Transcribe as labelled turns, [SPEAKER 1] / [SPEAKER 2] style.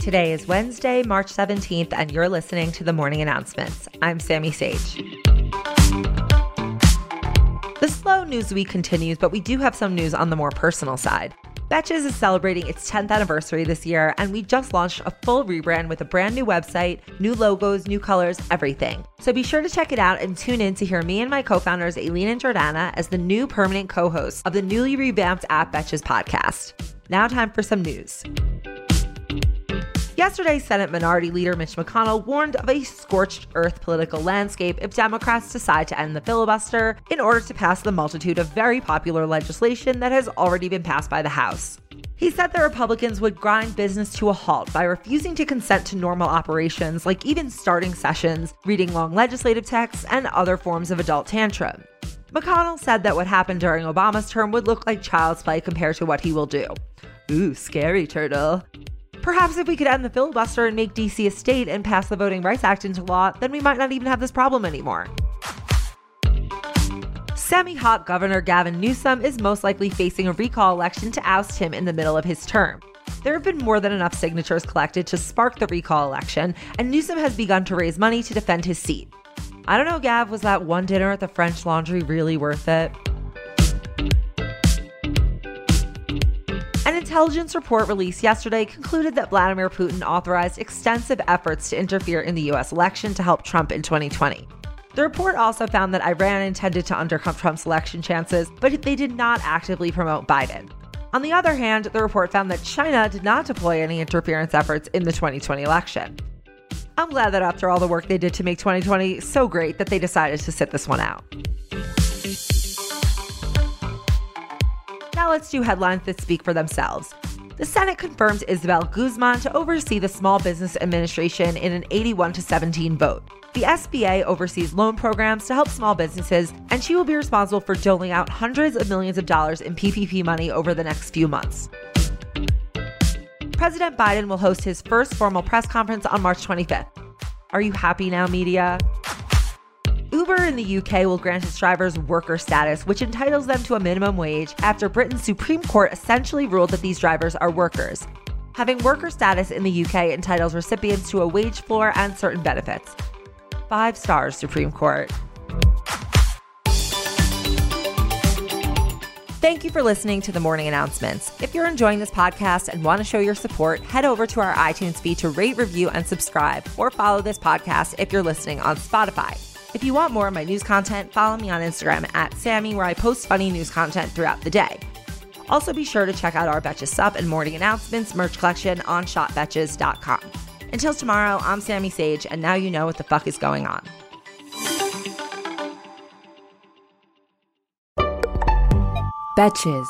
[SPEAKER 1] Today is Wednesday, March 17th, and you're listening to the morning announcements. I'm Sami Sage. The slow news week continues, but we do have some news on the more personal side. Betches is celebrating its 10th anniversary this year, and we just launched a full rebrand with a brand new website, new logos, new colors, everything. So be sure to check it out and tune in to hear me and my co founders, Aleen and Jordana, as the new permanent co hosts of the newly revamped App Betches podcast. Now, time for some news. Yesterday, Senate Minority Leader Mitch McConnell warned of a scorched earth political landscape if Democrats decide to end the filibuster in order to pass the multitude of very popular legislation that has already been passed by the House. He said the Republicans would grind business to a halt by refusing to consent to normal operations like even starting sessions, reading long legislative texts, and other forms of adult tantrum. McConnell said that what happened during Obama's term would look like child's play compared to what he will do. Ooh, scary turtle. Perhaps if we could end the filibuster and make DC a state and pass the Voting Rights Act into law, then we might not even have this problem anymore. Semi hot Governor Gavin Newsom is most likely facing a recall election to oust him in the middle of his term. There have been more than enough signatures collected to spark the recall election, and Newsom has begun to raise money to defend his seat. I don't know, Gav, was that one dinner at the French Laundry really worth it? Intelligence report released yesterday concluded that Vladimir Putin authorized extensive efforts to interfere in the US election to help Trump in 2020. The report also found that Iran intended to undercut Trump's election chances, but they did not actively promote Biden. On the other hand, the report found that China did not deploy any interference efforts in the 2020 election. I'm glad that after all the work they did to make 2020 so great that they decided to sit this one out. Let's do headlines that speak for themselves. The Senate confirmed Isabel Guzman to oversee the Small Business Administration in an 81 to 17 vote. The SBA oversees loan programs to help small businesses, and she will be responsible for doling out hundreds of millions of dollars in PPP money over the next few months. President Biden will host his first formal press conference on March 25th. Are you happy now, media? Uber in the UK will grant its drivers worker status, which entitles them to a minimum wage after Britain's Supreme Court essentially ruled that these drivers are workers. Having worker status in the UK entitles recipients to a wage floor and certain benefits. Five stars, Supreme Court. Thank you for listening to the morning announcements. If you're enjoying this podcast and want to show your support, head over to our iTunes feed to rate, review, and subscribe, or follow this podcast if you're listening on Spotify. If you want more of my news content, follow me on Instagram at Sami, where I post funny news content throughout the day. Also, be sure to check out our Betches Sup and morning announcements merch collection on shopbetches.com. Until tomorrow, I'm Sami Sage, and now you know what the fuck is going on.
[SPEAKER 2] Betches.